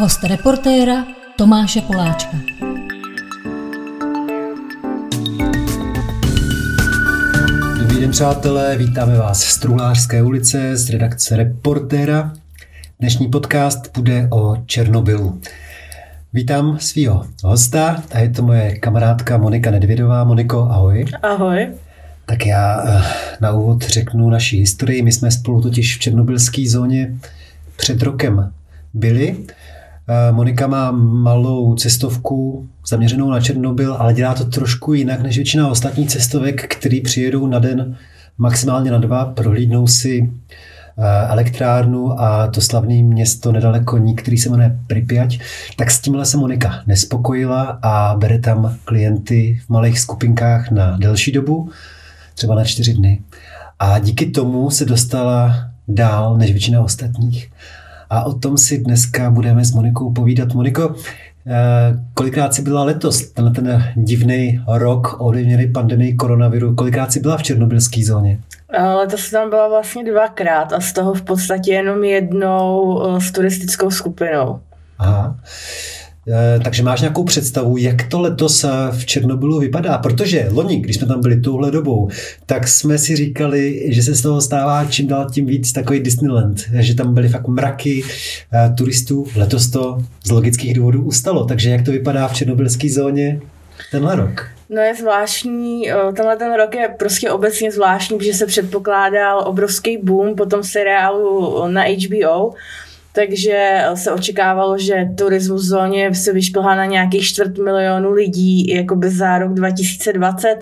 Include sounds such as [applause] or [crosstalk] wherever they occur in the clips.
Host reportéra Tomáše Poláčka. Dobrý den, přátelé, vítáme vás z Truhlářské ulice z redakce Reportéra. Dnešní podcast bude o Černobylu. Vítám svého hosta a je to moje kamarádka Monika Nedvědová. Moniko, ahoj. Ahoj. Tak já eh, na úvod řeknu naši historii. My jsme spolu totiž v černobylské zóně před rokem byli. Eh, Monika má malou cestovku zaměřenou na Černobyl, ale dělá to trošku jinak než většina ostatních cestovek, který přijedou na den, maximálně na dva, prohlídnou si eh, elektrárnu a to slavné město nedaleko ní, který se jmenuje Pripyat, tak s tímhle se Monika nespokojila a bere tam klienty v malých skupinkách na delší dobu, třeba na čtyři dny. A díky tomu se dostala dál než většina ostatních. A o tom si dneska budeme s Monikou povídat. Moniko, eh, kolikrát jsi byla letos, tenhle ten divný rok ovlivněný pandemii koronaviru, kolikrát jsi byla v černobylské zóně? Letos jsem tam byla vlastně dvakrát a z toho v podstatě jenom jednou eh, s turistickou skupinou. Aha. Eh, takže máš nějakou představu, jak to letos eh, v Černobylu vypadá? Protože loni, když jsme tam byli touhle dobou, tak jsme si říkali, že se z toho stává čím dál tím víc takový Disneyland, že tam byly fakt mraky eh, turistů. Letos to z logických důvodů ustalo. Takže jak to vypadá v černobylské zóně tenhle rok? No je zvláštní, tenhle ten rok je prostě obecně zvláštní, protože se předpokládal obrovský boom po tom seriálu na HBO, takže se očekávalo, že turismus v zóně se vyšplhá na nějakých čtvrt milionu lidí jakoby za rok 2020.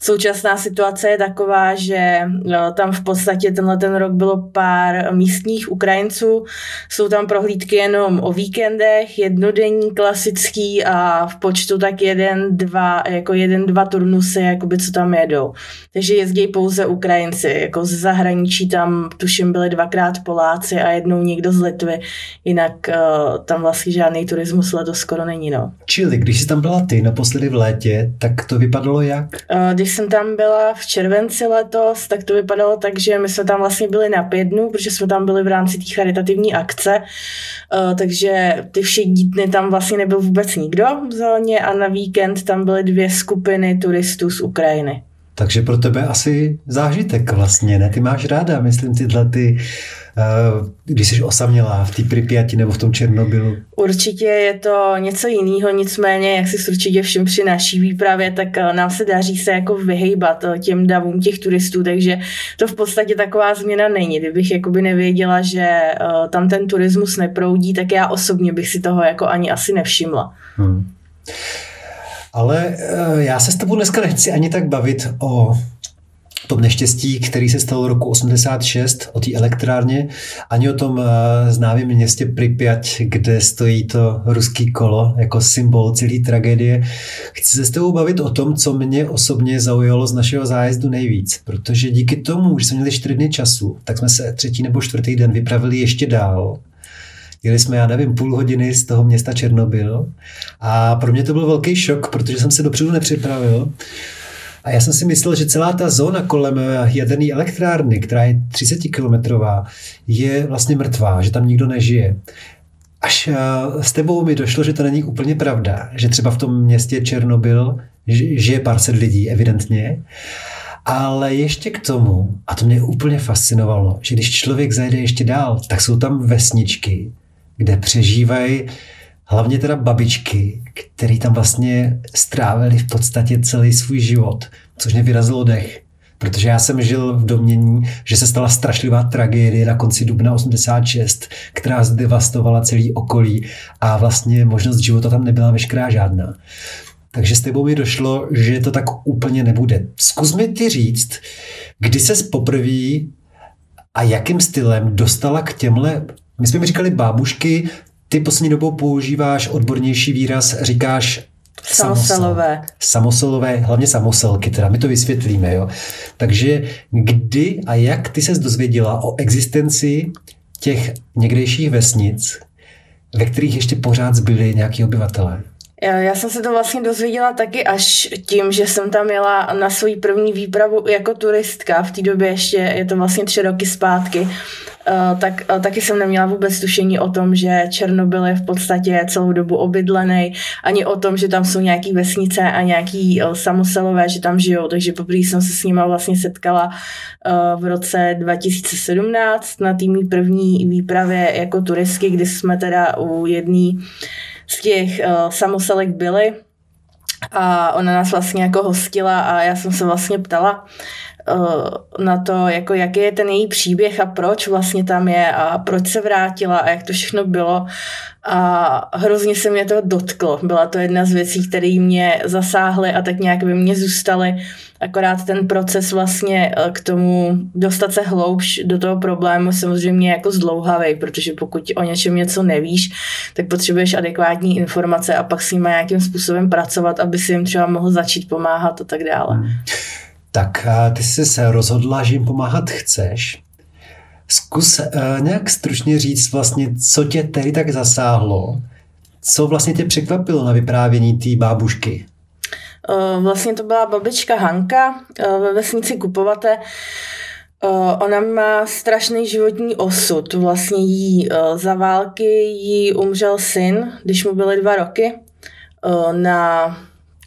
Současná situace je taková, že no, tam v podstatě tenhle ten rok bylo pár místních Ukrajinců. Jsou tam prohlídky jenom o víkendech, jednodenní, klasický a v počtu tak jeden, dva, jako jeden, dva turnusy, jakoby co tam jedou. Takže jezdí pouze Ukrajinci, jako z zahraničí tam tuším byli dvakrát Poláci a jednou někdo z Litvy Litvy, jinak uh, tam vlastně žádný turismus letos skoro není. No. Čili, když jsi tam byla ty naposledy v létě, tak to vypadalo jak? Uh, když jsem tam byla v červenci letos, tak to vypadalo tak, že my jsme tam vlastně byli na pět dnů, protože jsme tam byli v rámci té charitativní akce, uh, takže ty všichni dny tam vlastně nebyl vůbec nikdo v zóně a na víkend tam byly dvě skupiny turistů z Ukrajiny. Takže pro tebe asi zážitek vlastně, ne? Ty máš ráda, myslím, tyhle ty když jsi osamělá v té Pripyati nebo v tom Černobylu? Určitě je to něco jiného, nicméně, jak si určitě všim při naší výpravě, tak eh, nám se daří se jako vyhejbat eh, těm davům těch turistů, takže to v podstatě taková změna není. Kdybych jakoby nevěděla, že tam ten turismus neproudí, tak já osobně bych si toho jako ani asi nevšimla. Hmm. Ale já se s tebou dneska nechci ani tak bavit o tom neštěstí, který se stalo roku 86, o té elektrárně, ani o tom eh, známém městě Pripyat, kde stojí to ruský kolo jako symbol celé tragédie. Chci se s tebou bavit o tom, co mě osobně zaujalo z našeho zájezdu nejvíc, protože díky tomu, že jsme měli čtyři dny času, tak jsme se třetí nebo čtvrtý den vypravili ještě dál. Jeli jsme, já nevím, půl hodiny z toho města Černobyl a pro mě to byl velký šok, protože jsem se dopředu nepřipravil. A já jsem si myslel, že celá ta zóna kolem eh, jaderné elektrárny, která je 30 kilometrová, je vlastně mrtvá, že tam nikdo nežije. Až eh, s tebou mi došlo, že to není úplně pravda, že třeba v tom městě Černobyl žije pár set lidí, evidentně. Ale ještě k tomu, a to mě úplně fascinovalo, že když člověk zajde ještě dál, tak jsou tam vesničky, kde přežívají hlavně teda babičky, který tam vlastně strávili v podstatě celý svůj život, což mě vyrazilo dech. Protože já jsem žil v domění, že se stala strašlivá tragédie na konci dubna 86, která zdevastovala celý okolí a vlastně možnost života tam nebyla veškerá žádná. Takže s tebou mi došlo, že to tak úplně nebude. Zkus mi ty říct, kdy se poprvé a jakým stylem dostala k těmhle, my jsme mi říkali bábušky, ty poslední dobou používáš odbornější výraz, říkáš Samoselové. Samoselové, hlavně samoselky, teda my to vysvětlíme. Jo. Takže kdy a jak ty se dozvěděla o existenci těch někdejších vesnic, ve kterých ještě pořád zbyli nějaký obyvatelé? Já, jsem se to vlastně dozvěděla taky až tím, že jsem tam jela na svou první výpravu jako turistka. V té době ještě je to vlastně tři roky zpátky. Uh, tak uh, taky jsem neměla vůbec tušení o tom, že Černobyl je v podstatě celou dobu obydlený, ani o tom, že tam jsou nějaký vesnice a nějaký uh, samoselové, že tam žijou, takže poprvé jsem se s nima vlastně setkala v roce 2017 na tými první výpravě jako turistky, kdy jsme teda u jedné z těch uh, samoselek byli a ona nás vlastně jako hostila a já jsem se vlastně ptala na to, jako jaký je ten její příběh a proč vlastně tam je a proč se vrátila a jak to všechno bylo a hrozně se mě to dotklo. Byla to jedna z věcí, které mě zasáhly a tak nějak by mě zůstaly. Akorát ten proces vlastně eh, k tomu dostat se hloubš do toho problému samozřejmě jako zdlouhavý, protože pokud o něčem něco nevíš, tak potřebuješ adekvátní informace a pak s nimi nějakým způsobem pracovat, aby si jim třeba mohl začít pomáhat a tak dále. Tak ty jsi se rozhodla, že jim pomáhat chceš. Zkus uh, nějak stručně říct vlastně, co tě tedy tak zasáhlo, co vlastně tě překvapilo na vyprávění té bábušky. Uh, vlastně to byla babička Hanka uh, ve vesnici Kupovate. Ona má strašný životní osud. Vlastně jí za války jí umřel syn, když mu byly dva roky. Na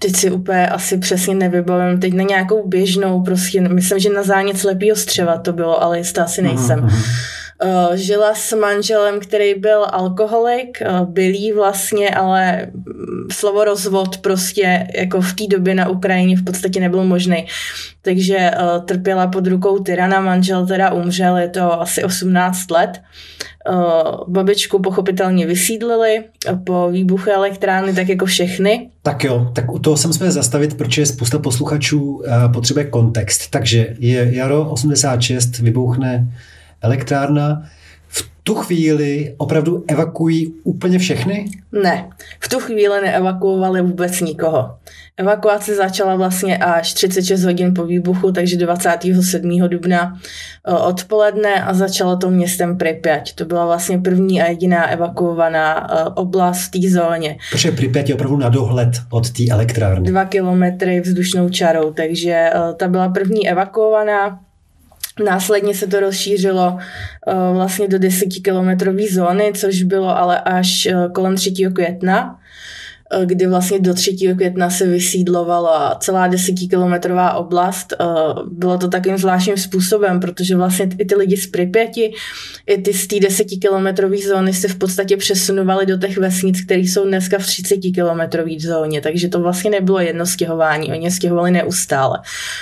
teď si úplně asi přesně nevybavím, teď na nějakou běžnou, prostě myslím, že na zánět lepího střeva to bylo, ale jistá asi nejsem. Uh, žila s manželem, který byl alkoholik, uh, bylý vlastně, ale mm, slovo rozvod prostě jako v té době na Ukrajině v podstatě nebyl možný. Takže uh, trpěla pod rukou tyrana, manžel teda umřel, je to asi 18 let. Uh, babičku pochopitelně vysídlili po výbuchu elektrárny, tak jako všechny. Tak jo, tak u toho se musíme zastavit, protože spousta posluchačů uh, potřebuje kontext. Takže je jaro 86, vybuchne elektrárna. V tu chvíli opravdu evakuují úplně všechny? Ne, v tu chvíli neevakuovali vůbec nikoho. Evakuace začala vlastně až 36 hodin po výbuchu, takže 27. dubna eh, odpoledne a začalo to městem Pripyat. To byla vlastně první a jediná evakuovaná eh, oblast v té zóně. Protože Pripyat je opravdu na dohled od té elektrárny. Dva kilometry vzdušnou čarou, takže eh, ta byla první evakuovaná. Následně se to rozšířilo uh, vlastně do 10 kilometrové zóny, což bylo ale až uh, kolem 3. května. Eh, kdy vlastně do 3. května se vysídlovala celá desetikilometrová oblast. Eh, bylo to takým zvláštním způsobem, protože vlastně i ty lidi z Pripyati, i ty z té desetikilometrové zóny se v podstatě přesunovali do těch vesnic, které jsou dneska v 30 kilometrové zóně, takže to vlastně nebylo jedno stěhování, oni stěhovali neustále,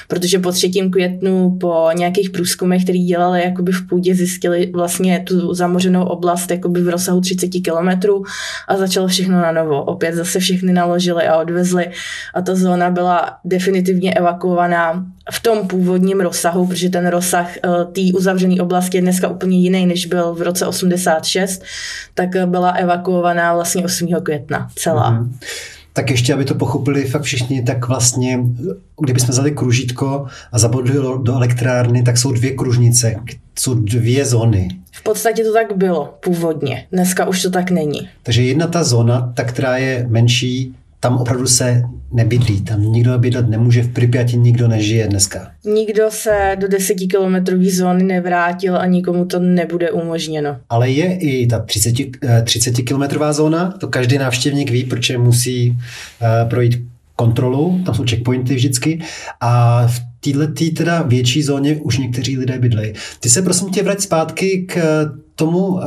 protože po 3. květnu po nějakých průzkumech, který dělali jakoby v půdě, zjistili vlastně tu zamořenou oblast jakoby v rozsahu 30 kilometrů a začalo všechno na novo. Opět zase se všechny naložili a odvezli a ta zóna byla definitivně evakuovaná v tom původním rozsahu, protože ten rozsah eh, té uzavřené oblasti je dneska úplně jiný, než byl v roce 86, tak eh, byla evakuovaná vlastně 8. května celá. Mm-hmm. Tak ještě, aby to pochopili fakt všichni, tak vlastně, kdybychom vzali kružítko a zabodli do elektrárny, tak jsou dvě kružnice, jsou dvě zóny. V podstatě to tak bylo původně. Dneska už to tak není. Takže jedna ta zóna, ta, která je menší, tam opravdu se nebydlí, tam nikdo bydlet nemůže, v Pripyati nikdo nežije dneska. Nikdo se do desetikilometrové zóny nevrátil a nikomu to nebude umožněno. Ale je i ta 30, 30 eh, kilometrová zóna, to každý návštěvník ví, protože musí uh, projít kontrolu, tam jsou checkpointy vždycky a v této tý teda větší zóně už někteří lidé bydlejí. Ty se prosím tě vrať zpátky k tomu uh,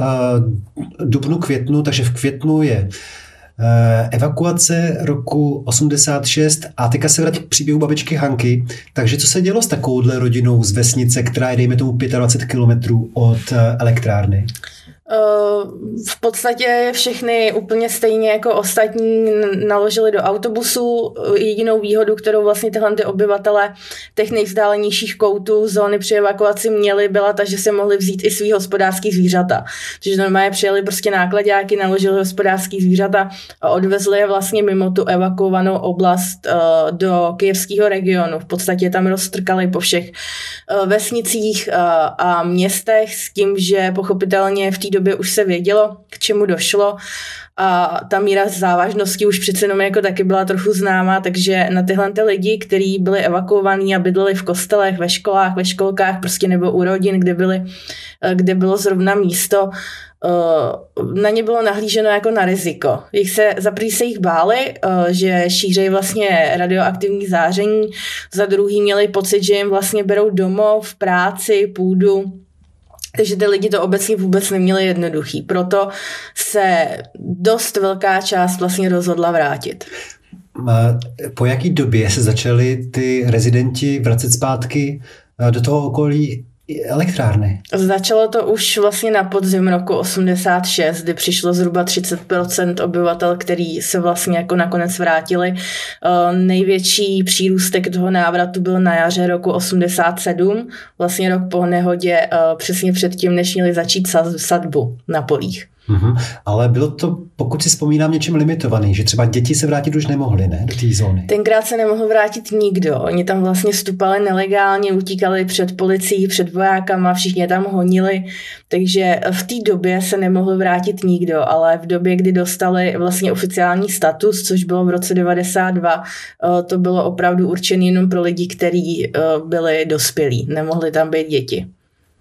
dubnu, květnu, takže v květnu je uh, evakuace roku 86 a teďka se vrať k příběhu babičky Hanky. Takže co se dělo s takovouhle rodinou z vesnice, která je dejme tomu 25 kilometrů od uh, elektrárny? Eh, v podstatě všechny úplně stejně jako ostatní naložili do autobusu. Jedinou výhodu, kterou vlastně tyhle ty obyvatele těch nejvzdálenějších koutů zóny při evakuaci měli, byla ta, že se mohli vzít i svý hospodářský zvířata. Takže normálně přijeli prostě nákladňáky, naložili hospodářský zvířata a odvezli je vlastně mimo tu evakuovanou oblast eh, do kijevského regionu. V podstatě tam roztrkali po všech eh, vesnicích a městech s tím, že pochopitelně v té době době už se vědělo, k čemu došlo a ta míra závažnosti už přece jenom jako taky byla trochu známá, takže na tyhle ty lidi, kteří byli evakuovaní a bydleli v kostelech, ve školách, ve školkách, prostě nebo u rodin, kde, byli, eh, kde bylo zrovna místo, eh, na ně bylo nahlíženo jako na riziko. Jich se, za prvý se jich báli, eh, že šířejí vlastně radioaktivní záření, za druhý měli pocit, že jim vlastně berou domov, práci, půdu, takže ty lidi to obecně vůbec neměli jednoduchý. Proto se dost velká část vlastně rozhodla vrátit. Po jaký době se začali ty rezidenti vracet zpátky do toho okolí elektrárny. Začalo to už vlastně na podzim roku 86, kdy přišlo zhruba 30% obyvatel, který se vlastně jako nakonec vrátili. Eh, největší přírůstek toho návratu byl na jaře roku 87, vlastně rok po nehodě, eh, přesně předtím, než měli začít sadbu na polích. Mm-hmm. Ale bylo to, pokud si vzpomínám, něčím limitovaný, že třeba děti se vrátit už nemohly, ne, do té zóny. Tenkrát se nemohl vrátit nikdo. Oni tam vlastně vstupali nelegálně, utíkali před policií, před vojákama, všichni tam honili, takže v té době se nemohl vrátit nikdo, ale v době, kdy dostali vlastně oficiální status, což bylo v roce 92, eh, to bylo opravdu určené jenom pro lidi, kteří eh, byli dospělí, nemohli tam být děti.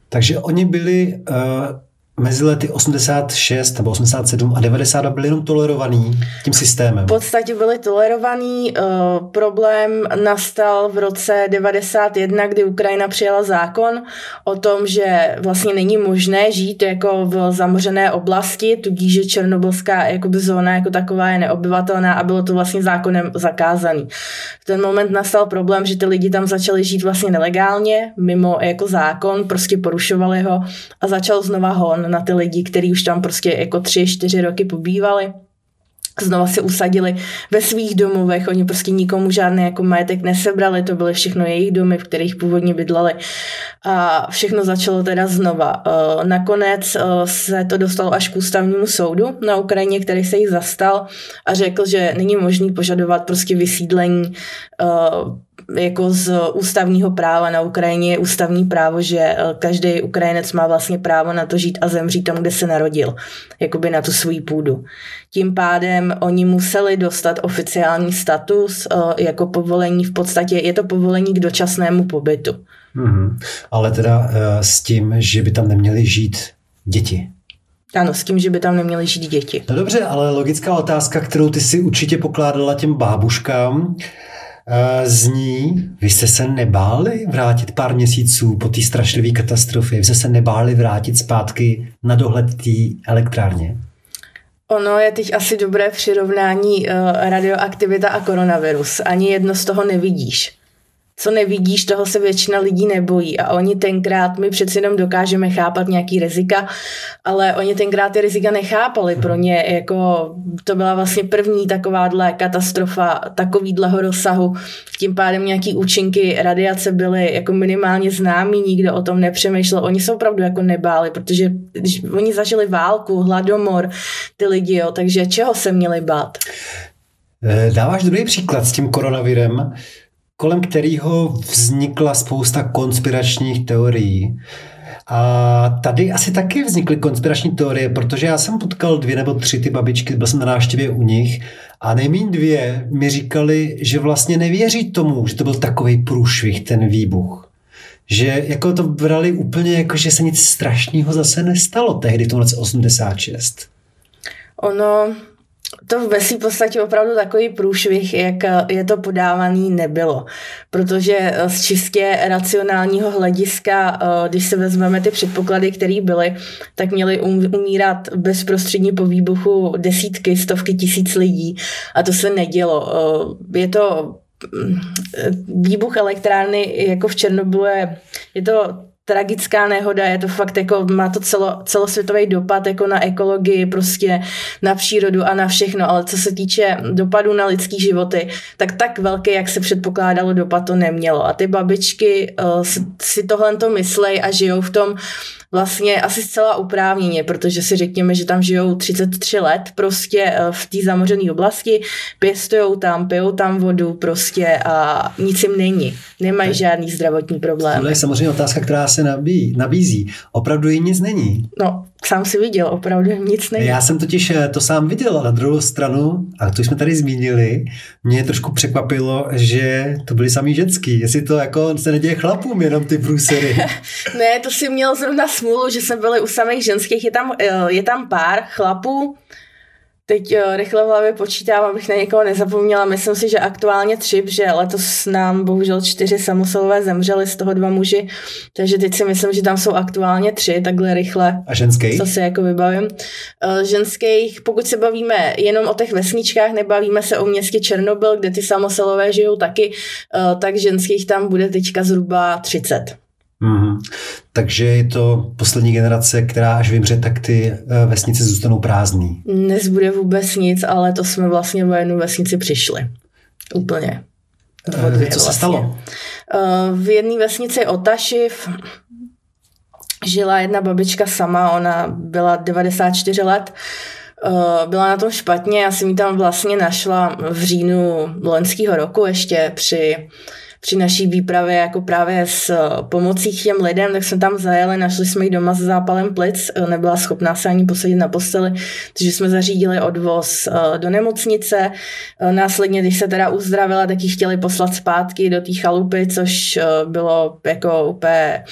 Takže oni byli uh mezi lety 86 nebo 87 a 90 byly jenom tolerovaný tím systémem. V podstatě byly tolerovaný. Uh, problém nastal v roce 91, kdy Ukrajina přijala zákon o tom, že vlastně není možné žít jako v zamořené oblasti, tudíž, že černobylská jakoby zóna jako taková je neobyvatelná a bylo to vlastně zákonem zakázaný. V ten moment nastal problém, že ty lidi tam začali žít vlastně nelegálně, mimo jako zákon, prostě porušovali ho a začal znova hon na ty lidi, kteří už tam prostě jako tři, čtyři roky pobývali znova se usadili ve svých domovech, oni prostě nikomu žádný jako majetek nesebrali, to byly všechno jejich domy, v kterých původně bydleli a všechno začalo teda znova. Eh, nakonec eh, se to dostalo až k ústavnímu soudu na Ukrajině, který se jich zastal a řekl, že není možný požadovat prostě vysídlení eh, jako z ústavního práva na Ukrajině je ústavní právo, že eh, každý Ukrajinec má vlastně právo na to žít a zemřít tam, kde se narodil, jakoby na tu svou půdu. Tím pádem oni museli dostat oficiální status eh, jako povolení, v podstatě je to povolení k dočasnému pobytu. Mm-hmm. Ale teda eh, s tím, že by tam neměli žít děti. Ano, s tím, že by tam neměly žít děti. No dobře, ale logická otázka, kterou ty si určitě pokládala těm bábuškám, zní, vy jste se nebáli vrátit pár měsíců po té strašlivé katastrofě, vy jste se nebáli vrátit zpátky na dohled té elektrárně? Ono je teď asi dobré přirovnání uh, radioaktivita a koronavirus. Ani jedno z toho nevidíš co nevidíš, toho se většina lidí nebojí. A oni tenkrát, my přeci jenom dokážeme chápat nějaký rizika, ale oni tenkrát ty rizika nechápali. Pro ně jako to byla vlastně první takováhle katastrofa takovýhleho rozsahu. Tím pádem nějaký účinky radiace byly jako minimálně známý, nikdo o tom nepřemýšlel. Oni se opravdu jako nebáli, protože když oni zažili válku, hladomor, ty lidi, jo, takže čeho se měli bát? Eh, dáváš druhý příklad s tím koronavirem kolem kterého vznikla spousta konspiračních teorií. A tady asi taky vznikly konspirační teorie, protože já jsem potkal dvě nebo tři ty babičky, byl jsem na návštěvě u nich a nejméně dvě mi říkali, že vlastně nevěří tomu, že to byl takový průšvih, ten výbuch. Že jako to brali úplně jako, že se nic strašného zase nestalo tehdy v tom roce 86. Ono, to ve své podstatě opravdu takový průšvih, jak je to podávaný, nebylo. Protože z čistě racionálního hlediska, eh, když se vezmeme ty předpoklady, které byly, tak měly um, umírat bezprostředně po výbuchu desítky, stovky tisíc lidí a to se nedělo. Eh, je to mm, výbuch elektrárny jako v Černobylu je, je to tragická nehoda, je to fakt jako, má to celo, celosvětový dopad jako na ekologii, prostě na přírodu a na všechno, ale co se týče dopadu na lidský životy, tak tak velký, jak se předpokládalo, dopad to nemělo. A ty babičky uh, si tohle to myslej a žijou v tom vlastně asi zcela uprávněně, protože si řekněme, že tam žijou 33 let prostě eh, v té zamořené oblasti, pěstujou tam, pijou tam vodu prostě a nic jim není. Nemají žádný zdravotní problém. To je samozřejmě otázka, která se nabí, nabízí. Opravdu jim nic není. No, sám si viděl, opravdu nic není. Já jsem totiž eh, to sám viděl, na druhou stranu, a to jsme tady zmínili, mě trošku překvapilo, že to byly samý ženský. Jestli to jako se neděje chlapům, jenom ty průsery. [laughs] ne, to si měl zrovna smůlu, že jsme byli u samých ženských. Je tam, eh, je tam pár chlapů, Teď uh, rychle v hlavě počítám, abych na někoho nezapomněla. Myslím si, že aktuálně tři, že letos nám bohužel čtyři samosolové zemřeli, z toho dva muži. Takže teď si myslím, že tam jsou aktuálně tři, takhle rychle. A ženský? Co si jako vybavím. Uh, ženských, pokud se bavíme jenom o těch vesničkách, nebavíme se o městě Černobyl, kde ty samosolové žijou taky, uh, tak ženských tam bude teďka zhruba 30. Mm-hmm. Takže je to poslední generace, která až vymře, tak ty eh, vesnice zůstanou prázdný. Nezbude vůbec nic, ale to jsme vlastně o jednu vesnici přišli. Úplně. Dvě, Co vlastně. se stalo? Eh, v jedné vesnici Otašiv žila jedna babička sama, ona byla 94 let, eh, byla na tom špatně, já jsem ji tam vlastně našla v říjnu loňského roku ještě při při naší výpravě jako právě s eh, pomocí těm lidem, tak jsme tam zajeli, našli jsme ji doma s zápalem plic, eh, nebyla schopná se ani posadit na posteli, takže jsme zařídili odvoz eh, do nemocnice. Následně, když se teda uzdravila, tak ji chtěli poslat zpátky do té chalupy, což bylo jako úplně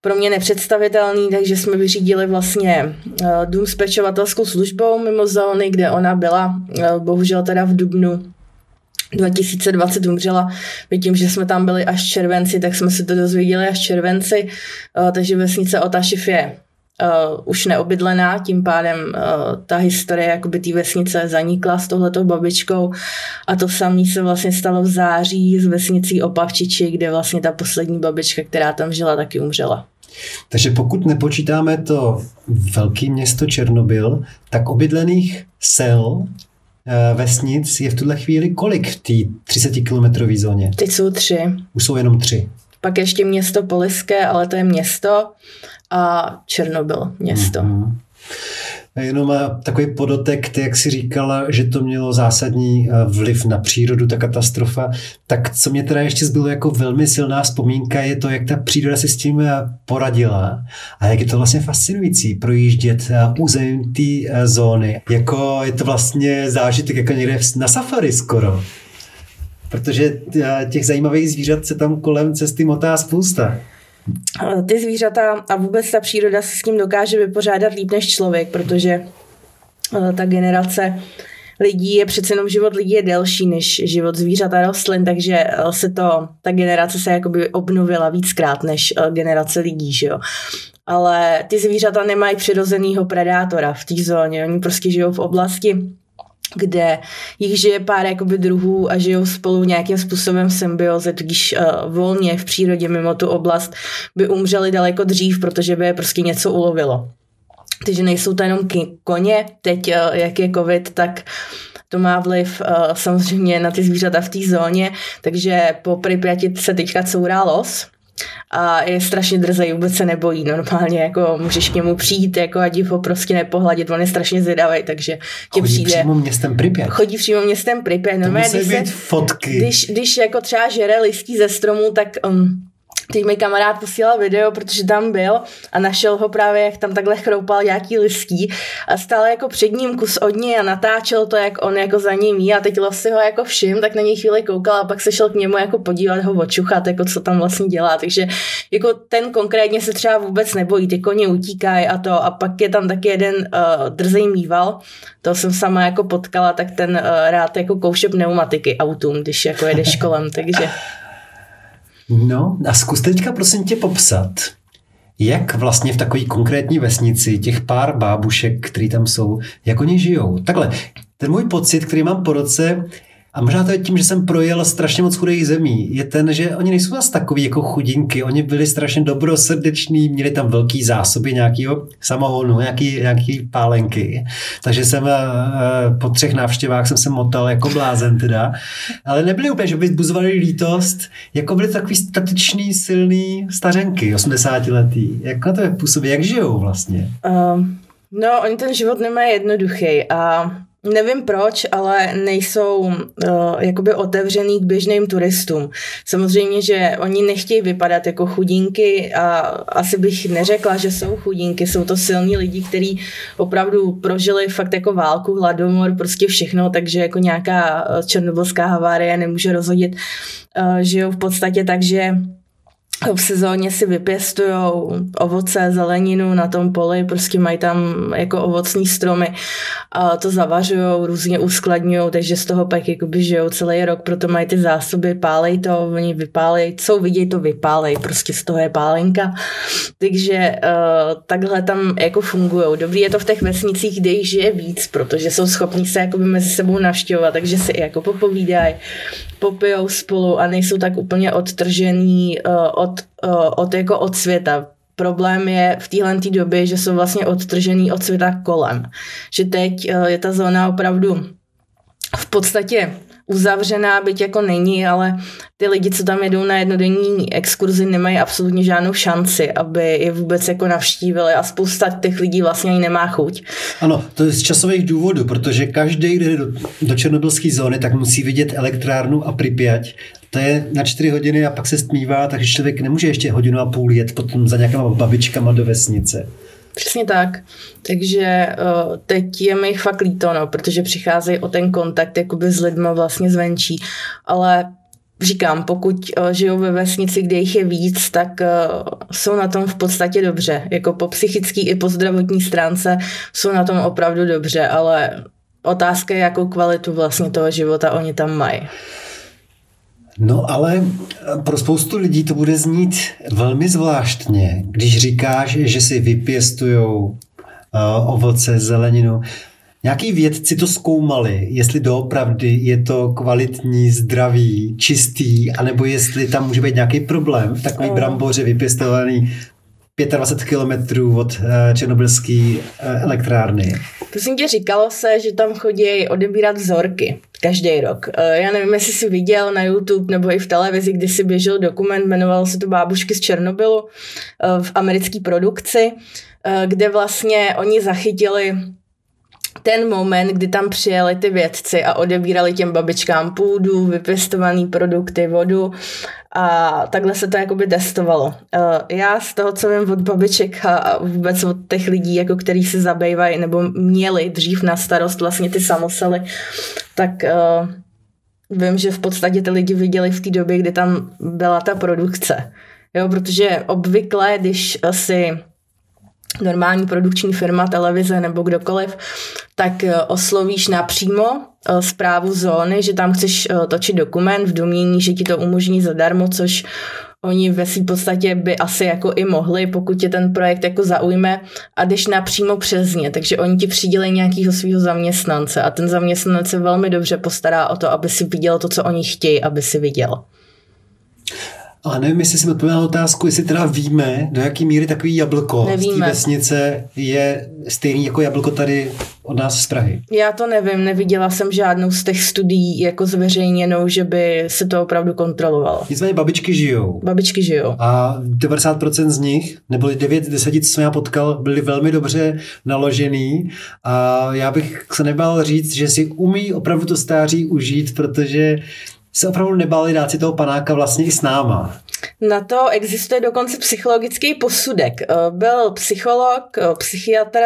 pro mě nepředstavitelný, takže jsme vyřídili vlastně dům s pečovatelskou službou mimo zóny, kde ona byla, bohužel teda v Dubnu 2020 umřela. My tím, že jsme tam byli až červenci, tak jsme se to dozvěděli až červenci, uh, takže vesnice Otašiv je uh, už neobydlená, tím pádem uh, ta historie jakoby té vesnice zanikla s tohletou babičkou a to samé se vlastně stalo v září s vesnicí Opavčiči, kde vlastně ta poslední babička, která tam žila, taky umřela. Takže pokud nepočítáme to velké město Černobyl, tak obydlených sel Eh, vesnic je v tuhle chvíli kolik v té 30-kilometrové zóně? Teď jsou tři. Už jsou jenom tři. Pak ještě město Poliské, ale to je město a Černobyl město. Mm-hmm. Jenom eh, takový podotek, ty, jak si říkala, že to mělo zásadní eh, vliv na přírodu, ta katastrofa, tak co mě teda ještě zbylo jako velmi silná vzpomínka, je to, jak ta příroda se s tím eh, poradila a jak je to vlastně fascinující projíždět územím té zóny. Jako je to vlastně zážitek jako někde na safari skoro. Protože těch zajímavých zvířat se tam kolem cesty motá spousta ty zvířata a vůbec ta příroda se s tím dokáže vypořádat líp než člověk, protože eh, ta generace lidí je přece jenom život lidí je delší než život zvířat a rostlin, takže eh, se to, ta generace se jakoby obnovila víckrát než eh, generace lidí, že jo. Ale ty zvířata nemají přirozenýho predátora v té zóně, oni prostě žijou v oblasti, kde jich žije pár jakoby druhů a žijou spolu nějakým způsobem symbioze, když uh, volně v přírodě mimo tu oblast by umřeli daleko dřív, protože by je prostě něco ulovilo. Takže nejsou to jenom koně, teď uh, jak je covid, tak to má vliv uh, samozřejmě na ty zvířata v té zóně, takže po Pripyati se teďka courá los, a je strašně drzej, vůbec se nebojí. Normálně jako můžeš k němu přijít jako a div ho prostě nepohladit, on je strašně zvědavý, takže tě chodí přijde. přímo městem Pripyat. Chodí přímo městem Pripyat. Normálně, to když, se, fotky. Když, když jako třeba žere listí ze stromu, tak um, Teď mi kamarád posílal video, protože tam byl a našel ho právě, jak tam takhle chroupal nějaký listí a stál jako před ním kus od něj a natáčel to, jak on jako za ním jí a teď si ho jako všim, tak na něj chvíli koukal a pak se šel k němu jako podívat ho očuchat, jako co tam vlastně dělá. Takže jako ten konkrétně se třeba vůbec nebojí, ty koně utíkají a to a pak je tam taky jeden uh, drzej mýval, to jsem sama jako potkala, tak ten uh, rád jako kouše pneumatiky autům, když jako jede školem, takže [laughs] No a zkus teďka prosím tě popsat, jak vlastně v takové konkrétní vesnici těch pár bábušek, který tam jsou, jak oni žijou. Takhle, ten můj pocit, který mám po roce, a možná to je tím, že jsem projel strašně moc chudých zemí. Je ten, že oni nejsou zase takový jako chudinky. Oni byli strašně dobrosrdeční, měli tam velký zásoby nějakého samohonu, nějaký, nějaký pálenky. Takže jsem eh, po třech návštěvách jsem se motal jako blázen teda. Ale nebyli úplně, že by zbuzovali lítost. Jako byli takový statečný, silný stařenky, 80 letý. Jak na to je působí? Jak žijou vlastně? Um, no, oni ten život nemají jednoduchý a Nevím proč, ale nejsou uh, jakoby otevřený k běžným turistům. Samozřejmě, že oni nechtějí vypadat jako chudinky a asi bych neřekla, že jsou chudinky. Jsou to silní lidi, kteří opravdu prožili fakt jako válku, hladomor, prostě všechno, takže jako nějaká eh, černobylská havárie nemůže rozhodit. Uh, žijou v podstatě tak, že v sezóně si vypěstují ovoce, zeleninu na tom poli, prostě mají tam jako ovocní stromy a to zavařují, různě uskladňují, takže z toho pak jakoby žijou celý rok, proto mají ty zásoby, pálej to, oni vypálej, co vidějí, to vypálej, prostě z toho je pálenka. Takže uh, takhle tam jako fungují. Dobrý je to v těch vesnicích, kde jich žije víc, protože jsou schopní se jakoby mezi sebou navštěvovat, takže si jako popovídají, popijou spolu a nejsou tak úplně odtržený uh, od, uh, od, jako od světa. Problém je v téhle době, že jsou vlastně odtržený od světa kolem. Že teď uh, je ta zóna opravdu v podstatě uzavřená, byť jako není, ale ty lidi, co tam jedou na jednodenní exkurzi, nemají absolutně žádnou šanci, aby je vůbec jako navštívili a spousta těch lidí vlastně ani nemá chuť. Ano, to je z časových důvodů, protože každý, kdo jde do, do černobylské zóny, tak musí vidět elektrárnu a Pripyat. To je na čtyři hodiny a pak se stmívá, takže člověk nemůže ještě hodinu a půl jet potom za nějakýma babičkama do vesnice. Přesně tak. Takže uh, teď je mi fakt líto, no, protože přicházejí o ten kontakt jakoby s lidmi vlastně zvenčí. Ale říkám, pokud uh, žijou ve vesnici, kde jich je víc, tak uh, jsou na tom v podstatě dobře. Jako po psychické i po zdravotní stránce jsou na tom opravdu dobře, ale otázka je, jakou kvalitu vlastně toho života oni tam mají. No ale pro spoustu lidí to bude znít velmi zvláštně, když říkáš, že si vypěstujou uh, ovoce, zeleninu. Nějaký vědci to zkoumali, jestli doopravdy je to kvalitní, zdravý, čistý, anebo jestli tam může být nějaký problém v takový bramboře vypěstovaný 25 kilometrů od uh, černobylské uh, elektrárny. Prosím tě, říkalo se, že tam chodí odebírat vzorky každý rok. Uh, já nevím, jestli jsi viděl na YouTube nebo i v televizi, kdy si běžel dokument, jmenoval se to Bábušky z Černobylu v americké produkci, kde vlastně oni zachytili ten moment, kdy tam přijeli ty vědci a odebírali těm babičkám půdu, vypěstované produkty, vodu a takhle se to jakoby testovalo. Eh, já z toho, co vím od babiček a vůbec od těch lidí, jako který se zabývají nebo měli dřív na starost vlastně ty samosely, tak uh, vím, že v podstatě ty lidi viděli v té době, kdy tam byla ta produkce. Jo, protože obvykle, když si normální produkční firma, televize nebo kdokoliv, tak eh, oslovíš napřímo zprávu zóny, že tam chceš točit dokument v domění, že ti to umožní zadarmo, což oni ve svým podstatě by asi jako i mohli, pokud tě ten projekt jako zaujme a jdeš napřímo přes ně, takže oni ti přidělí nějakého svého zaměstnance a ten zaměstnanec se velmi dobře postará o to, aby si viděl to, co oni chtějí, aby si viděl. A nevím, jestli jsem odpověděl na otázku, jestli teda víme, do jaký míry takový jablko Nevíme. z té vesnice je stejný jako jablko tady od nás z Prahy. Já to nevím, neviděla jsem žádnou z těch studií jako zveřejněnou, že by se to opravdu kontrolovalo. Nicméně babičky žijou. Babičky žijou. A 90% z nich, nebo 9 10, co jsem já potkal, byli velmi dobře naložený a já bych se nebál říct, že si umí opravdu to stáří užít, protože se opravdu nebáli dát si toho panáka vlastně i s náma. Na to existuje dokonce psychologický posudek. Byl psycholog, eh, psychiatr,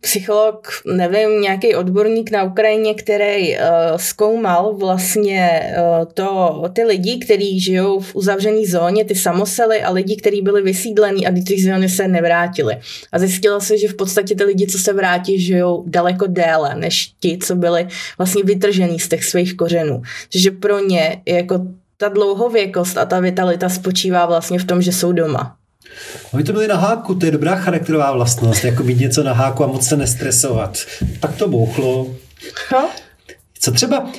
psycholog, nevím, nějaký odborník na Ukrajině, který uh, zkoumal vlastně uh, to, ty lidi, kteří žijou v uzavřené zóně, ty samosely a lidi, kteří byli vysídlení a ty zóny se nevrátili. A zjistilo se, že v podstatě ty lidi, co se vrátí, žijou daleko déle než ti, co byli vlastně vytržený z těch svých kořenů. Takže pro ně jako ta dlouhověkost a ta vitalita spočívá vlastně v tom, že jsou doma. Oni to byli na háku, to je dobrá charakterová vlastnost, jako mít něco na háku a moc se nestresovat. Tak to bouchlo. No. Co třeba,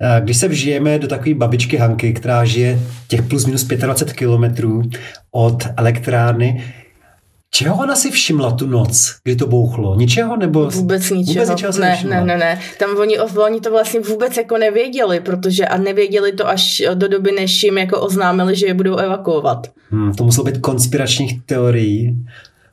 eh, když se vžijeme do takové babičky Hanky, která žije těch plus minus 25 kilometrů od elektrárny, Čeho ona si všimla tu noc, kdy to bouchlo? Ničeho nebo? Vůbec ničeho. Vůbec ničeho ne, ne, ne, ne. Tam oni, oni to vlastně vůbec jako nevěděli, protože a nevěděli to až do doby, než jim jako oznámili, že je budou evakuovat. Hmm, to muselo být konspiračních teorií.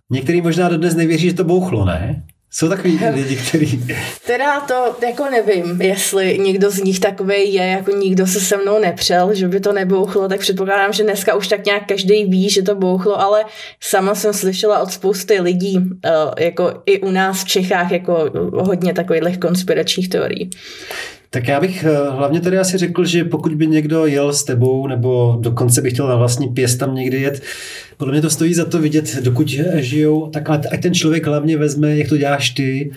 Některý možná dodnes nevěří, že to bouchlo, ne? Jsou takový lidi, kteří... Teda to jako nevím, jestli někdo z nich takový je, jako nikdo se se mnou nepřel, že by to nebouchlo, tak předpokládám, že dneska už tak nějak každý ví, že to bouchlo, ale sama jsem slyšela od spousty lidí, eh, jako i u nás v Čechách, jako hodně takových konspiračních teorií. Tak já bych eh, hlavně tady asi řekl, že pokud by někdo jel s tebou, nebo dokonce bych chtěl na vlastní pěst tam někdy jet, podle mě to stojí za to vidět, dokud žijou, tak ať ten člověk hlavně vezme, jak to děláš ty,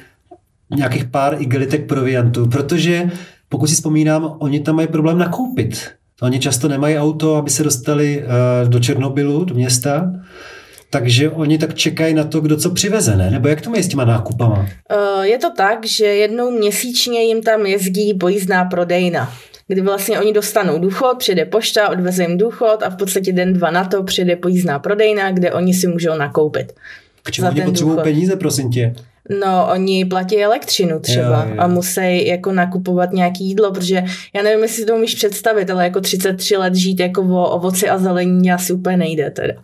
nějakých pár igelitek proviantu, protože pokud si vzpomínám, oni tam mají problém nakoupit. Oni často nemají auto, aby se dostali uh, do Černobylu, do města, takže oni tak čekají na to, kdo co přiveze, ne? Nebo jak to mají s těma nákupama? Uh, je to tak, že jednou měsíčně jim tam jezdí pojízdná prodejna kdy vlastně oni dostanou důchod, přijde pošta, odveze jim důchod a v podstatě den, dva na to přijde pojízdná prodejna, kde oni si můžou nakoupit. K čemu oni potřebují peníze, prosím tě? No, oni platí elektřinu třeba jo, jo. a musí jako nakupovat nějaký jídlo, protože já nevím, jestli si to umíš představit, ale jako 33 let žít jako o ovoci a zelení asi úplně nejde teda.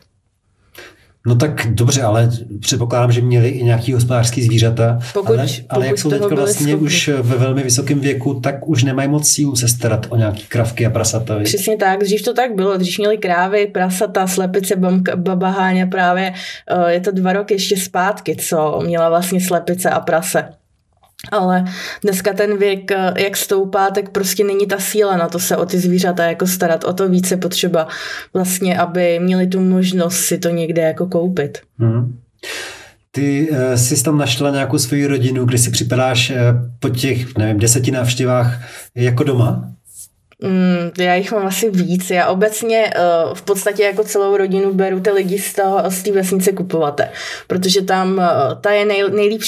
No tak dobře, ale předpokládám, že měli i nějaký hospodářský zvířata, pokud, ale, ale jak jsou teďka vlastně schopni. už ve velmi vysokém věku, tak už nemají moc sílu se starat o nějaký kravky a prasata. Přesně tak, dřív to tak bylo, dřív měli krávy, prasata, slepice, babaháně právě, eh, je to dva roky ještě zpátky, co měla vlastně slepice a prase. Ale dneska ten věk, eh, jak stoupá, tak prostě není ta síla na to se o ty zvířata jako starat. O to více potřeba vlastně, aby měli tu možnost si to někde jako koupit. Hmm. Ty uh, jsi tam našla nějakou svoji rodinu, kde si připadáš uh, po těch, nevím, deseti návštěvách jako doma? Mm, já jich mám asi víc. Já obecně uh, v podstatě jako celou rodinu beru ty lidi z, toho, z té vesnice kupovat, protože tam uh, ta je nej, nejlíp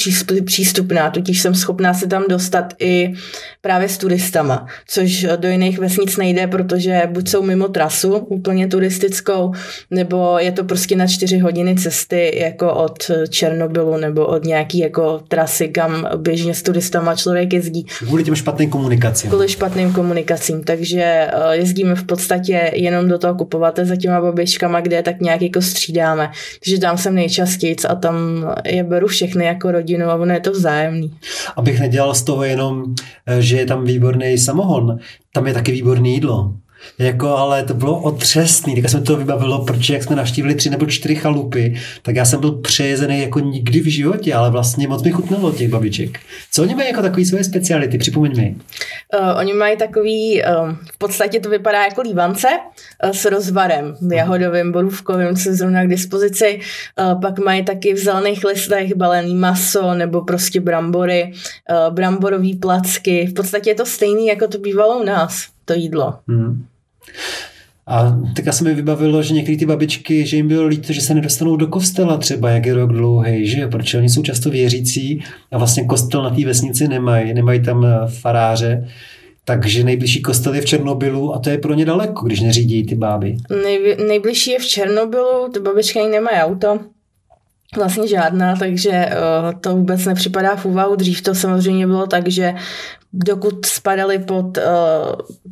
přístupná, totiž jsem schopná se tam dostat i právě s turistama, což do jiných vesnic nejde, protože buď jsou mimo trasu úplně turistickou, nebo je to prostě na čtyři hodiny cesty jako od Černobylu nebo od nějaký jako trasy, kam běžně s turistama člověk jezdí. Kvůli těm špatným komunikacím. Kvůli špatným komunikacím, tak takže eh, jezdíme v podstatě jenom do toho kupovat za těma babičkama, kde je tak nějak jako střídáme. Takže tam jsem nejčastěji a tam je beru všechny jako rodinu a ono je to vzájemný. Abych nedělal z toho jenom, eh, že je tam výborný samohon, tam je taky výborné jídlo. Jako, ale to bylo otřesný. Tak jsme to vybavilo, protože jak jsme navštívili tři nebo čtyři chalupy, tak já jsem byl přejezený jako nikdy v životě, ale vlastně moc mi chutnalo těch babiček. Co oni mají jako takový svoje speciality? Připomeň mi. Uh, oni mají takový, uh, v podstatě to vypadá jako lívance uh, s rozvarem, jahodovým, borůvkovým, co je zrovna k dispozici. Uh, pak mají taky v zelených listech balený maso nebo prostě brambory, uh, bramborový placky. V podstatě je to stejný, jako to bývalo u nás, to jídlo. Hmm. A tak se mi vybavilo, že některé ty babičky, že jim bylo líto, že se nedostanou do kostela třeba, jak je rok dlouhý, že protože oni jsou často věřící a vlastně kostel na té vesnici nemají, nemají tam eh, faráře, takže nejbližší kostel je v Černobylu a to je pro ně daleko, když neřídí ty báby. Nej, nejbližší je v Černobylu, ty babičky ani nemají auto. Vlastně žádná, takže uh, to vůbec nepřipadá v úvahu. Dřív to samozřejmě bylo tak, že dokud spadali pod uh,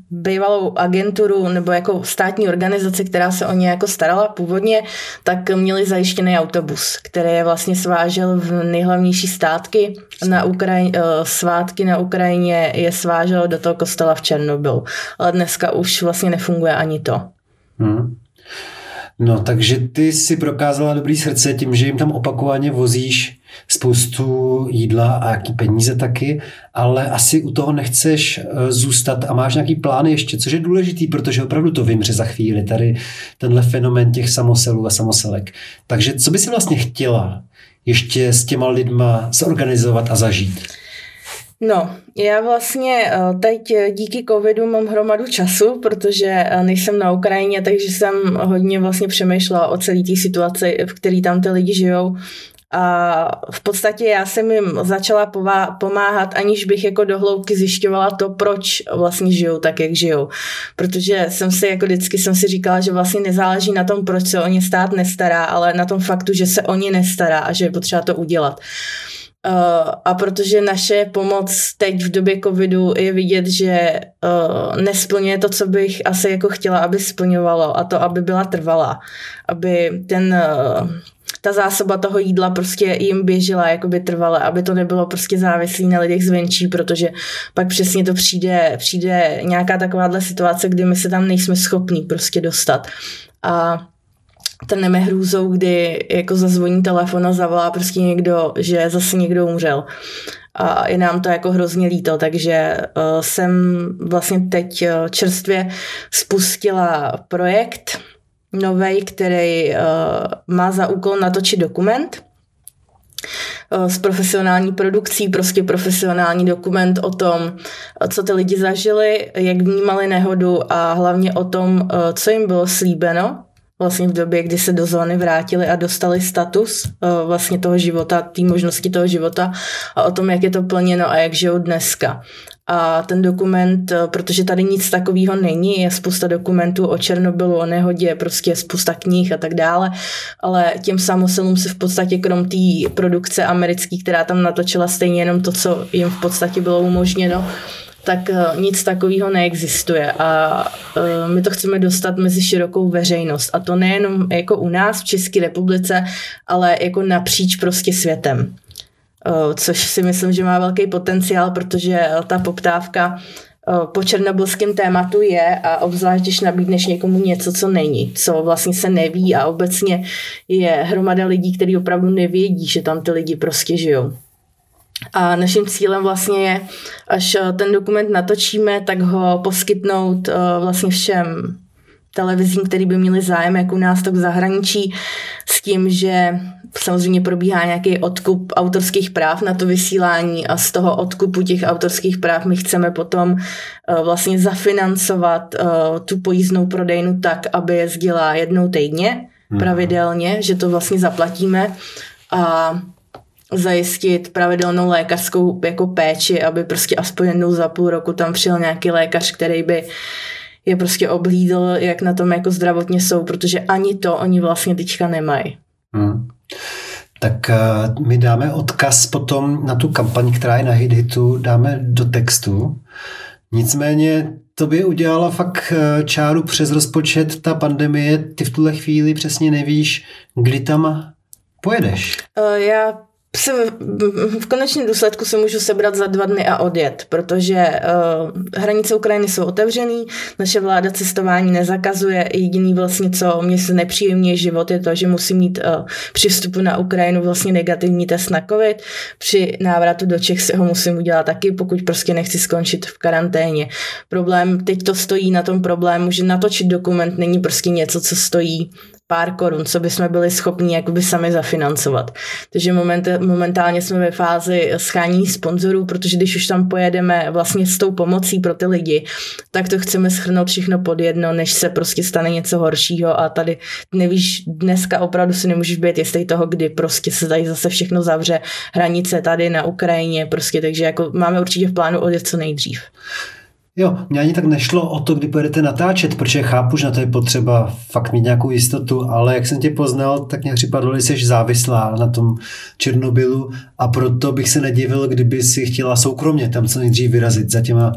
bývalou agenturu nebo jako státní organizaci, která se o ně jako starala původně, tak měli zajištěný autobus, který je vlastně svážel v nejhlavnější státky na Ukraji, uh, svátky na Ukrajině je svážel do toho kostela v Černobylu. Ale dneska už vlastně nefunguje ani to. Hmm. No, takže ty si prokázala dobrý srdce tím, že jim tam opakovaně vozíš spoustu jídla a jaký peníze taky, ale asi u toho nechceš eh, zůstat a máš nějaký plán ještě, což je důležitý, protože opravdu to vymře za chvíli, tady tenhle fenomen těch samoselů a samoselek. Takže co by si vlastně chtěla ještě s těma lidma zorganizovat a zažít? No, já vlastně eh, teď díky covidu mám hromadu času, protože eh, nejsem na Ukrajině, takže jsem hodně vlastně přemýšlela o celé té situaci, v které tam ty lidi žijou. A v podstatě já jsem jim začala pomáhat, aniž bych jako dohloubky zjišťovala to, proč vlastně žijou tak, jak žijou. Protože jsem si jako vždycky jsem si říkala, že vlastně nezáleží na tom, proč se o ně stát nestará, ale na tom faktu, že se o ně nestará a že je potřeba to udělat. Uh, a protože naše pomoc teď v době covidu je vidět, že uh, nesplňuje to, co bych asi jako chtěla, aby splňovalo a to, aby byla trvalá. Aby ten, uh, ta zásoba toho jídla prostě jim běžela jakoby trvale, aby to nebylo prostě závislý na lidech zvenčí, protože pak přesně to přijde, přijde nějaká takováhle situace, kdy my se tam nejsme schopní prostě dostat. A trneme hrůzou, kdy jako zazvoní telefon a zavolá prostě někdo, že zase někdo umřel. A je nám to jako hrozně líto, takže uh, jsem vlastně teď uh, čerstvě spustila projekt nový, který uh, má za úkol natočit dokument s profesionální produkcí, prostě profesionální dokument o tom, co ty lidi zažili, jak vnímali nehodu a hlavně o tom, co jim bylo slíbeno vlastně v době, kdy se do zóny vrátili a dostali status uh, vlastně toho života, té možnosti toho života a o tom, jak je to plněno a jak žijou dneska. A ten dokument, uh, protože tady nic takového není, je spousta dokumentů o Černobylu, o nehodě, prostě spousta knih a tak dále, ale těm samosilům se v podstatě krom té produkce americké, která tam natočila stejně jenom to, co jim v podstatě bylo umožněno, tak eh, nic takového neexistuje a eh, my to chceme dostat mezi širokou veřejnost a to nejenom jako u nás v České republice, ale jako napříč prostě světem. Eh, což si myslím, že má velký potenciál, protože ta poptávka po černobylském tématu je a obzvlášť, když nabídneš někomu něco, co není, co vlastně se neví a obecně je hromada lidí, kteří opravdu nevědí, že tam ty lidi prostě žijou. A naším cílem vlastně je, až eh, ten dokument natočíme, tak ho poskytnout eh, vlastně všem televizím, který by měli zájem, jak u nás, tak v zahraničí, s tím, že samozřejmě probíhá nějaký odkup autorských práv na to vysílání a z toho odkupu těch autorských práv my chceme potom eh, vlastně zafinancovat tu pojízdnou prodejnu tak, aby jezdila jednou týdně mhm. pravidelně, že to vlastně zaplatíme a zajistit pravidelnou lékařskou jako péči, aby prostě aspoň jednou za půl roku tam přijel nějaký lékař, který by je prostě oblídl, jak na tom jako zdravotně jsou, protože ani to oni vlastně teďka nemají. Hmm. Tak uh, my dáme odkaz potom na tu kampaň, která je na HitHitu, dáme do textu. Nicméně to by udělala fakt eh, čáru přes rozpočet ta pandemie. Ty v tuhle chvíli přesně nevíš, kdy tam pojedeš. Uh, já se v konečném důsledku se můžu sebrat za dva dny a odjet, protože uh, hranice Ukrajiny jsou otevřený, naše vláda cestování nezakazuje, jediný vlastně, co mě se nepříjemně život, je to, že musím mít uh, při vstupu na Ukrajinu vlastně negativní test na COVID, při návratu do Čech si ho musím udělat taky, pokud prostě nechci skončit v karanténě. Problém, teď to stojí na tom problému, že natočit dokument není prostě něco, co stojí pár korun, co bychom byli schopni jakoby sami zafinancovat. Takže moment, momentálně jsme ve fázi schání sponzorů, protože když už tam pojedeme vlastně s tou pomocí pro ty lidi, tak to chceme schrnout všechno pod jedno, než se prostě stane něco horšího a tady nevíš, dneska opravdu si nemůžeš být jistý toho, kdy prostě se tady zase všechno zavře, hranice tady na Ukrajině, prostě, takže jako máme určitě v plánu odjet co nejdřív. Jo, mě ani tak nešlo o to, kdy pojedete natáčet, protože chápu, že na to je potřeba fakt mít nějakou jistotu, ale jak jsem tě poznal, tak mě připadlo, že jsi závislá na tom Černobylu a proto bych se nedivil, kdyby si chtěla soukromně tam co nejdřív vyrazit za těma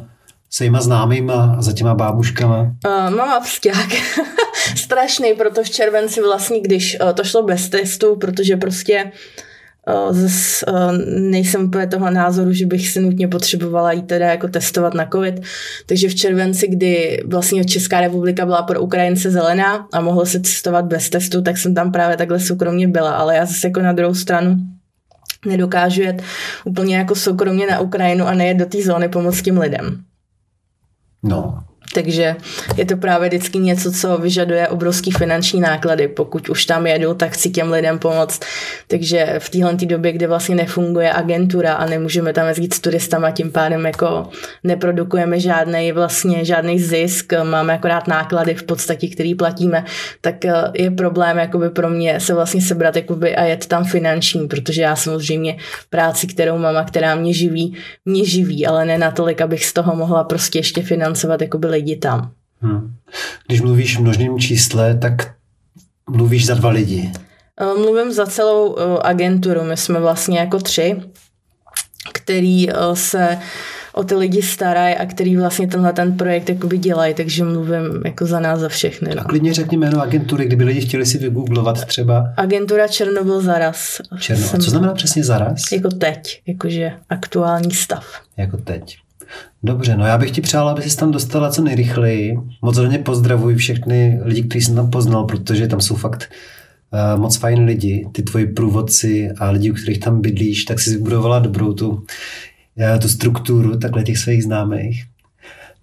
svýma známýma a za těma bábuškama? Uh, mám vzťah [laughs] strašný, proto v červenci vlastně, když uh, to šlo bez testu, protože prostě uh, Zas nejsem úplně toho názoru, že bych si nutně potřebovala jít teda jako testovat na covid. Takže v červenci, kdy vlastně Česká republika byla pro Ukrajince zelená a mohlo se testovat bez testu, tak jsem tam právě takhle soukromně byla. Ale já zase jako na druhou stranu nedokážu jet úplně jako soukromně na Ukrajinu a nejet do té zóny pomoct tím lidem. No, takže je to právě vždycky něco, co vyžaduje obrovský finanční náklady. Pokud už tam jedu, tak chci těm lidem pomoct. Takže v téhle době, kde vlastně nefunguje agentura a nemůžeme tam jezdit s turistama, tím pádem jako neprodukujeme žádný vlastně žádný zisk, máme akorát náklady v podstatě, který platíme, tak eh, je problém jakoby pro mě se vlastně sebrat jakoby a jet tam finanční, protože já samozřejmě práci, kterou mám a která mě živí, mě živí, ale ne natolik, abych z toho mohla prostě ještě financovat jakoby lidi tam. Hmm. Když mluvíš v množném čísle, tak mluvíš za dva lidi. Eh, mluvím za celou eh, agenturu, my jsme vlastně jako tři, který uh, se o ty lidi starají a který vlastně tenhle ten projekt jakoby dělají, takže mluvím jako za nás za všechny. No. A klidně řekni jméno agentury, kdyby lidi chtěli si vygooglovat třeba. Agentura Černobyl zaraz. Černo. A co znamená přesně zaraz? Jako teď, jakože aktuální stav. Jako teď. Dobře, no já bych ti přál, aby jsi tam dostala co nejrychleji. Moc hodně pozdravuji všechny lidi, kteří jsem tam poznal, protože tam jsou fakt uh, moc fajn lidi, ty tvoji průvodci a lidi, u kterých tam bydlíš, tak si vybudovala dobrou tu tu strukturu takhle těch svých známých.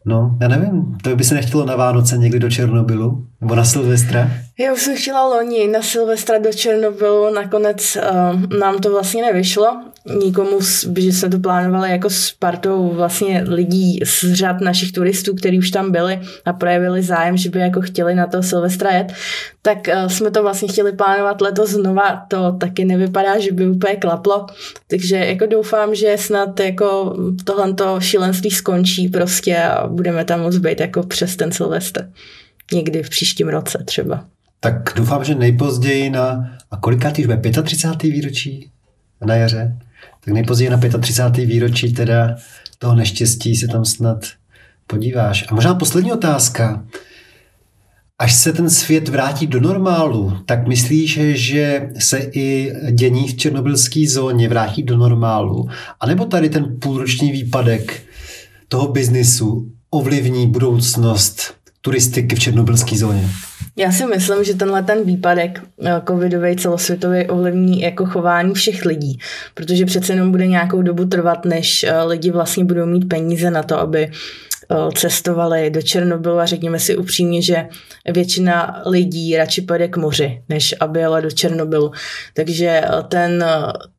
No, já nevím, to by se nechtělo na Vánoce někdy do Černobylu? Nebo na Silvestra? Já už jsem chtěla loni na Silvestra do Černobylu, nakonec uh, nám to vlastně nevyšlo. Nikomu, že jsme to plánovali jako s partou vlastně lidí z řad našich turistů, kteří už tam byli a projevili zájem, že by jako chtěli na to Silvestra jet, tak uh, jsme to vlastně chtěli plánovat letos znova. To taky nevypadá, že by úplně klaplo. Takže jako doufám, že snad jako tohle šílenství skončí prostě a budeme tam moc být jako přes ten Silvestr někdy v příštím roce třeba. Tak doufám, že nejpozději na, a kolikátý už bude, 35. výročí na jaře? Tak nejpozději na 35. výročí teda toho neštěstí se tam snad podíváš. A možná poslední otázka. Až se ten svět vrátí do normálu, tak myslíš, že se i dění v černobylské zóně vrátí do normálu? A nebo tady ten půlroční výpadek toho biznisu ovlivní budoucnost turistiky v černobylské zóně? Já si myslím, že tenhle ten výpadek eh, covidový celosvětový ovlivní jako chování všech lidí, protože přece jenom bude nějakou dobu trvat, než eh, lidi vlastně budou mít peníze na to, aby cestovali do Černobylu a řekněme si upřímně, že většina lidí radši pojede k moři, než aby jela do Černobylu. Takže ten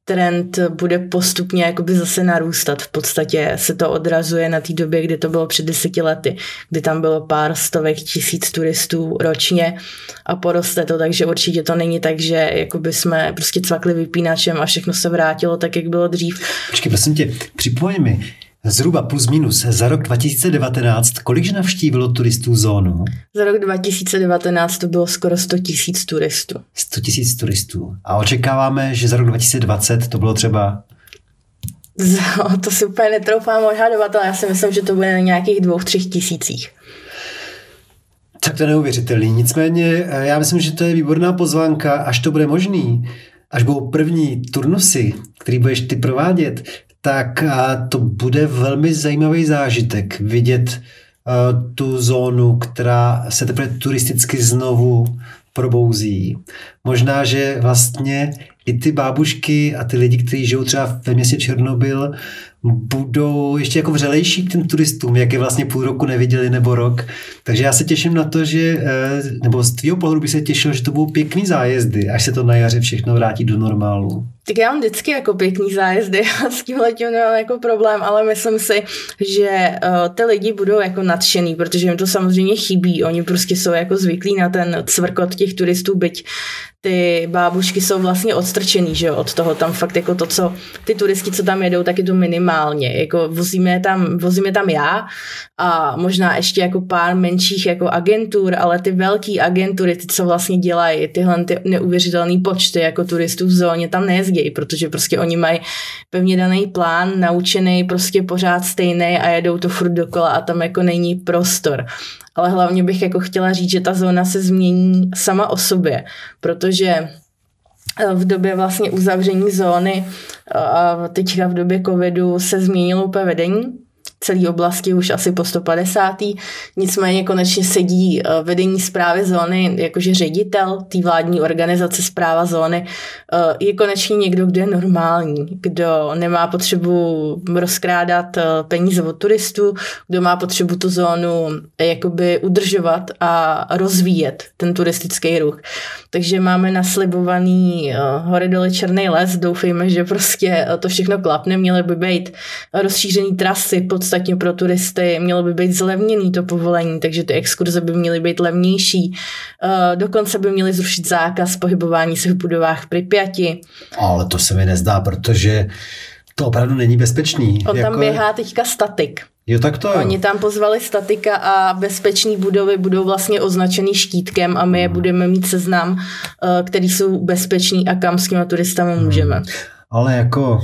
trend bude postupně jakoby zase narůstat. V podstatě se to odrazuje na té době, kdy to bylo před deseti lety, kdy tam bylo pár stovek tisíc turistů ročně a poroste to, takže určitě to není tak, že jakoby jsme prostě cvakli vypínačem a všechno se vrátilo tak, jak bylo dřív. Počkej, prosím tě, připomeň mi, Zhruba plus minus za rok 2019, kolikže navštívilo turistů zónu? Za rok 2019 to bylo skoro 100 tisíc turistů. 100 tisíc turistů. A očekáváme, že za rok 2020 to bylo třeba [laughs] to si úplně netroufám odhadovat, ale já si myslím, že to bude na nějakých dvou, třech tisících. Tak to je neuvěřitelný. Nicméně eh, já myslím, že to je výborná pozvánka, až to bude možný, až budou první turnusy, který budeš ty provádět, tak to bude velmi zajímavý zážitek vidět tu zónu, která se teprve turisticky znovu probouzí. Možná, že vlastně i ty bábušky a ty lidi, kteří žijou třeba ve městě Černobyl, budou ještě jako vřelejší k těm turistům, jak je vlastně půl roku neviděli nebo rok. Takže já se těším na to, že, eh, nebo z tvýho pohledu bych se těšil, že to budou pěkný zájezdy, až se to na jaře všechno vrátí do normálu. Tak já mám vždycky jako pěkný zájezdy [laughs] a s tím letím nemám jako problém, ale myslím si, že uh, ty lidi budou jako nadšený, protože jim to samozřejmě chybí. Oni prostě jsou jako zvyklí na ten cvrkot těch turistů, byť ty bábušky jsou vlastně odstrčený, že jo, od toho tam fakt jako to, co ty turisti, co tam jedou, tak je to minimálně, jako vozíme tam, vozíme tam já a možná ještě jako pár menších jako agentur, ale ty velké agentury, ty, co vlastně dělají tyhle ty neuvěřitelné počty jako turistů v zóně, tam nejezdějí, protože prostě oni mají pevně daný plán, naučený prostě pořád stejný a jedou to furt dokola a tam jako není prostor. Ale hlavně bych jako chtěla říct, že ta zóna se změní sama o sobě, protože v době vlastně uzavření zóny a teďka v době covidu se změnilo úplně vedení celé oblasti už asi po 150. Nicméně konečně sedí eh, vedení zprávy zóny, jakože ředitel té vládní organizace zpráva zóny eh, je konečně někdo, kdo je normální, kdo nemá potřebu rozkrádat eh, peníze od turistů, kdo má potřebu tu zónu jakoby udržovat a rozvíjet ten turistický ruch. Takže máme naslibovaný hory dole Černý les, doufejme, že prostě to všechno klapne, měly by být rozšířený trasy pod podstatně pro turisty, mělo by být zlevněný to povolení, takže ty exkurze by měly být levnější. Uh, dokonce by měli zrušit zákaz pohybování se v budovách Pripyati. Ale to se mi nezdá, protože to opravdu není bezpečný. On jako... tam běhá teďka statik. Jo, tak to Oni tam pozvali statika a bezpečné budovy budou vlastně označený štítkem a my je hmm. budeme mít seznam, uh, který jsou bezpeční a kam s těma turistami můžeme. Hmm. Ale jako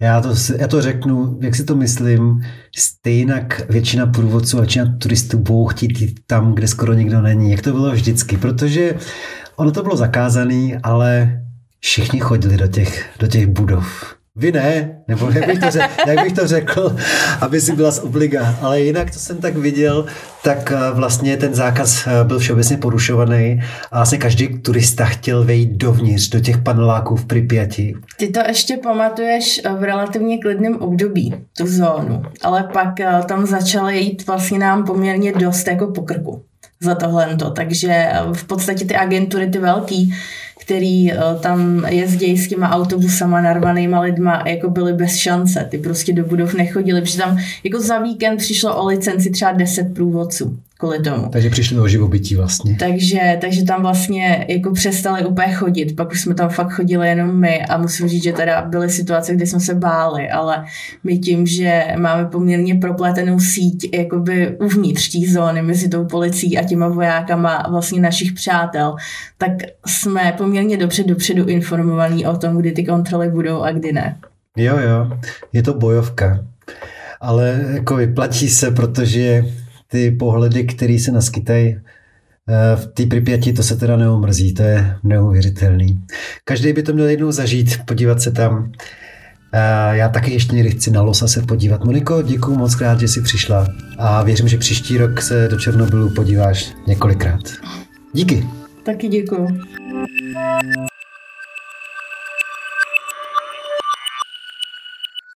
Já to, já to řeknu, jak si to myslím, stejně většina průvodců, většina turistů budou chtít jít tam, kde skoro nikdo není. Jak to bylo vždycky, protože ono to bylo zakázané, ale všichni chodili do těch, do těch budov. Vy ne, nebo jak bych, to řekl, [laughs] jak bych to řekl, aby si byla z obliga. Ale jinak, co jsem tak viděl, tak eh, vlastně ten zákaz eh, byl všeobecně porušovaný a vlastně každý turista chtěl vejít dovnitř, do těch paneláků v Pripyati. Ty to ještě pamatuješ eh, v relativně klidném období, tu zónu, ale pak tam začaly jít vlastně nám poměrně dost jako pokrku za tohle. Takže v podstatě ty agentury, ty velký, který uh, tam jezdí s těma autobusama narvanýma lidma, jako byly bez šance. Ty prostě do budov nechodili, protože tam jako za víkend přišlo o licenci třeba 10 průvodců kvůli tomu. Takže přišli o živobytí vlastně. Takže, takže tam vlastně jako přestali úplně chodit, pak už jsme tam fakt chodili jenom my a musím říct, že teda byly situace, kdy jsme se báli, ale my tím, že máme poměrně propletenou síť jakoby uvnitř té zóny mezi tou policií a těma vojákama vlastně našich přátel, tak jsme poměrně dobře dopředu informovaní o tom, kdy ty kontroly budou a kdy ne. Jo, jo, je to bojovka. Ale jako vyplatí se, protože ty pohledy, které se naskytají eh, v té Pripyati, to se teda neomrzí, to je neuvěřitelný. Každý by to měl jednou zažít, podívat se tam. Já taky ještě někdy chci na Losa se podívat. Moniko, děkuji moc krát, že jsi přišla a věřím, že příští rok se do Černobylu podíváš několikrát. Díky. Taky děkuji.